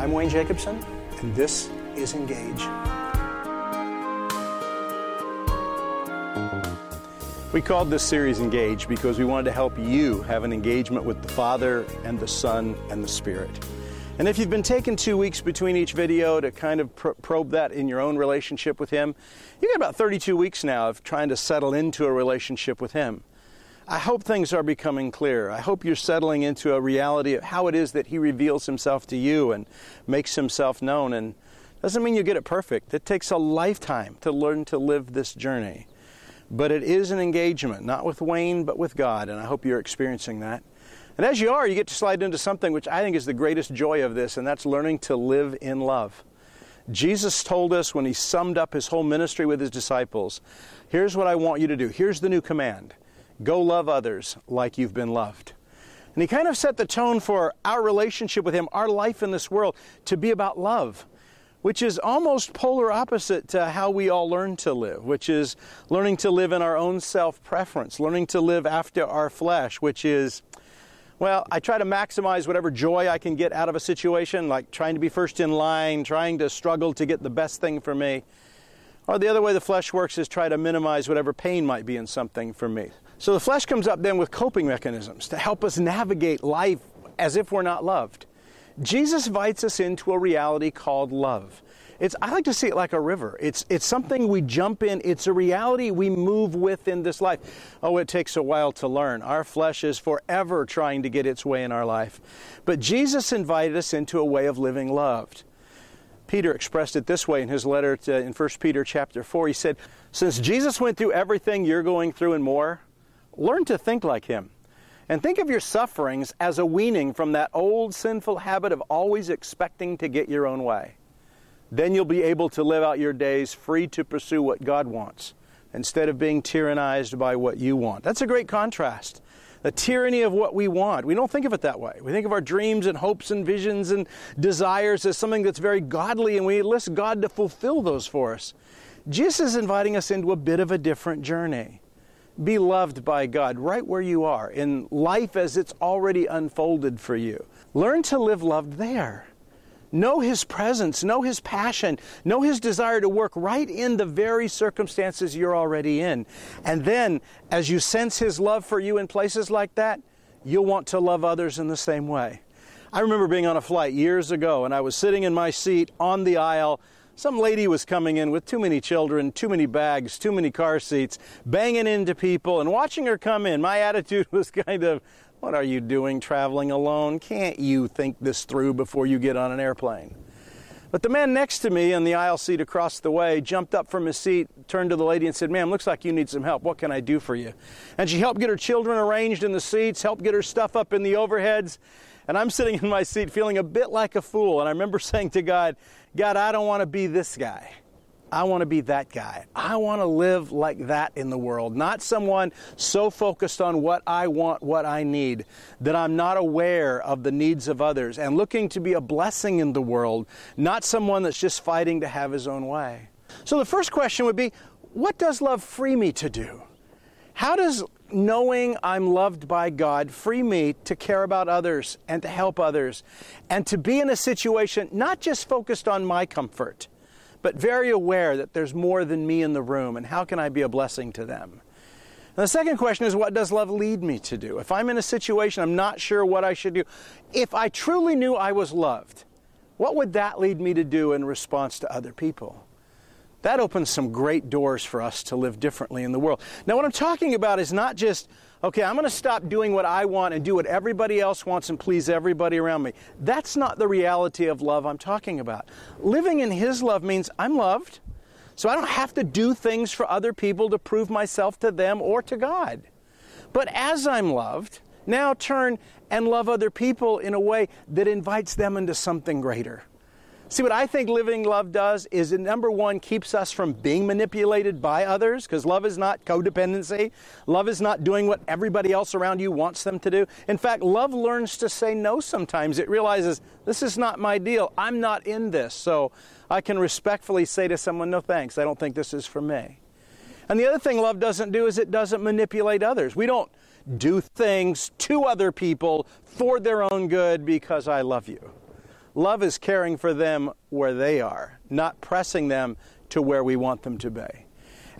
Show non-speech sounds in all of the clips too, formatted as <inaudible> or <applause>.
I'm Wayne Jacobsen, and this is Engage. We called this series Engage because we wanted to help you have an engagement with the Father and the Son and the Spirit. And if you've been taking two weeks between each video to kind of pr- probe that in your own relationship with Him, you've got about 32 weeks now of trying to settle into a relationship with Him. I hope things are becoming clear. I hope you're settling into a reality of how it is that He reveals Himself to you and makes Himself known. And doesn't mean you get it perfect. It takes a lifetime to learn to live this journey. But it is an engagement, not with Wayne, but with God, and I hope you're experiencing that. And as you are, you get to slide into something which I think is the greatest joy of this, and that's learning to live in love. Jesus told us when he summed up his whole ministry with his disciples here's what I want you to do. Here's the new command go love others like you've been loved. And he kind of set the tone for our relationship with him, our life in this world, to be about love which is almost polar opposite to how we all learn to live, which is learning to live in our own self preference, learning to live after our flesh, which is, well, I try to maximize whatever joy I can get out of a situation, like trying to be first in line, trying to struggle to get the best thing for me. Or the other way the flesh works is try to minimize whatever pain might be in something for me. So the flesh comes up then with coping mechanisms to help us navigate life as if we're not loved. Jesus invites us into a reality called love. It's, I like to see it like a river. It's, it's something we jump in. It's a reality we move with in this life. Oh, it takes a while to learn. Our flesh is forever trying to get its way in our life. But Jesus invited us into a way of living loved. Peter expressed it this way in his letter to, in 1 Peter chapter 4. He said, Since Jesus went through everything you're going through and more, learn to think like him. And think of your sufferings as a weaning from that old sinful habit of always expecting to get your own way. Then you'll be able to live out your days free to pursue what God wants instead of being tyrannized by what you want. That's a great contrast. The tyranny of what we want. We don't think of it that way. We think of our dreams and hopes and visions and desires as something that's very godly, and we enlist God to fulfill those for us. Jesus is inviting us into a bit of a different journey be loved by God right where you are in life as it's already unfolded for you. Learn to live loved there. Know His presence, know His passion, know His desire to work right in the very circumstances you're already in. And then, as you sense His love for you in places like that, you'll want to love others in the same way. I remember being on a flight years ago, and I was sitting in my seat on the aisle some lady was coming in with too many children, too many bags, too many car seats, banging into people, and watching her come in, my <laughs> attitude was kind of, What are you doing traveling alone? Can't you think this through before you get on an airplane? But the man next to me in the aisle seat across the way jumped up from his seat, turned to the lady, and said, Ma'am, looks like you need some help. What can I do for you? And she helped get her children arranged in the seats, helped get her stuff up in the overheads. And I'm sitting in my seat feeling a bit like a fool. And I remember <laughs> saying to God, God, I don't want to be this guy. I want to be that guy. I want to live like that in the world, not someone so focused on what I want, what I need, that I'm not aware of the needs of others and looking to be a blessing in the world, not someone that's just fighting to have his own way. So the first question would be what does love free me to do? How does knowing I'm loved by God free me to care about others and to help others and to be in a situation not just focused on my comfort, but very aware that there's more than me in the room and how can I be a blessing to them? And the second question is what does love lead me to do? If I'm in a situation I'm not sure what I should do, if I truly knew I was loved, what would that lead me to do in response to other people? That opens some great doors for us to live differently in the world. Now, what I'm talking about is not just, okay, I'm going to stop doing what I want and do what everybody else wants and please everybody around me. That's not the reality of love I'm talking about. Living in His love means I'm loved, so I don't have to do things for other people to prove myself to them or to God. But as I'm loved, now turn and love other people in a way that invites them into something greater. See, what I think living love does is it, number one, keeps us from being manipulated by others, because love is not codependency. Love is not doing what everybody else around you wants them to do. In fact, love learns to say no sometimes. It realizes, this is not my deal. I'm not in this. So I can respectfully say to someone, no thanks. I don't think this is for me. And the other thing love doesn't do is it doesn't manipulate others. We don't do things to other people for their own good because I love you. Love is caring for them where they are, not pressing them to where we want them to be.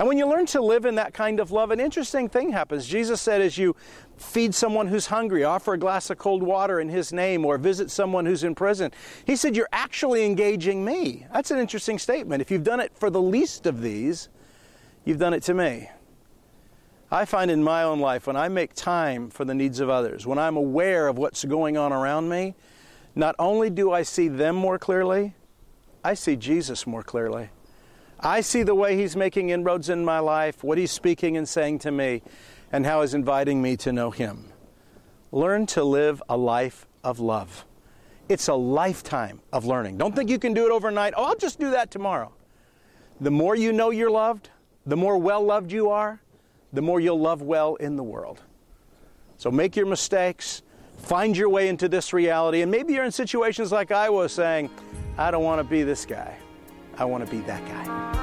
And when you learn to live in that kind of love, an interesting thing happens. Jesus said, as you feed someone who's hungry, offer a glass of cold water in His name, or visit someone who's in prison, He said, You're actually engaging me. That's an interesting statement. If you've done it for the least of these, you've done it to me. I find in my own life when I make time for the needs of others, when I'm aware of what's going on around me, not only do I see them more clearly, I see Jesus more clearly. I see the way He's making inroads in my life, what He's speaking and saying to me, and how He's inviting me to know Him. Learn to live a life of love. It's a lifetime of learning. Don't think you can do it overnight. Oh, I'll just do that tomorrow. The more you know you're loved, the more well loved you are, the more you'll love well in the world. So make your mistakes, find your way into this reality, and maybe you're in situations like I was saying, I don't want to be this guy. I want to be that guy.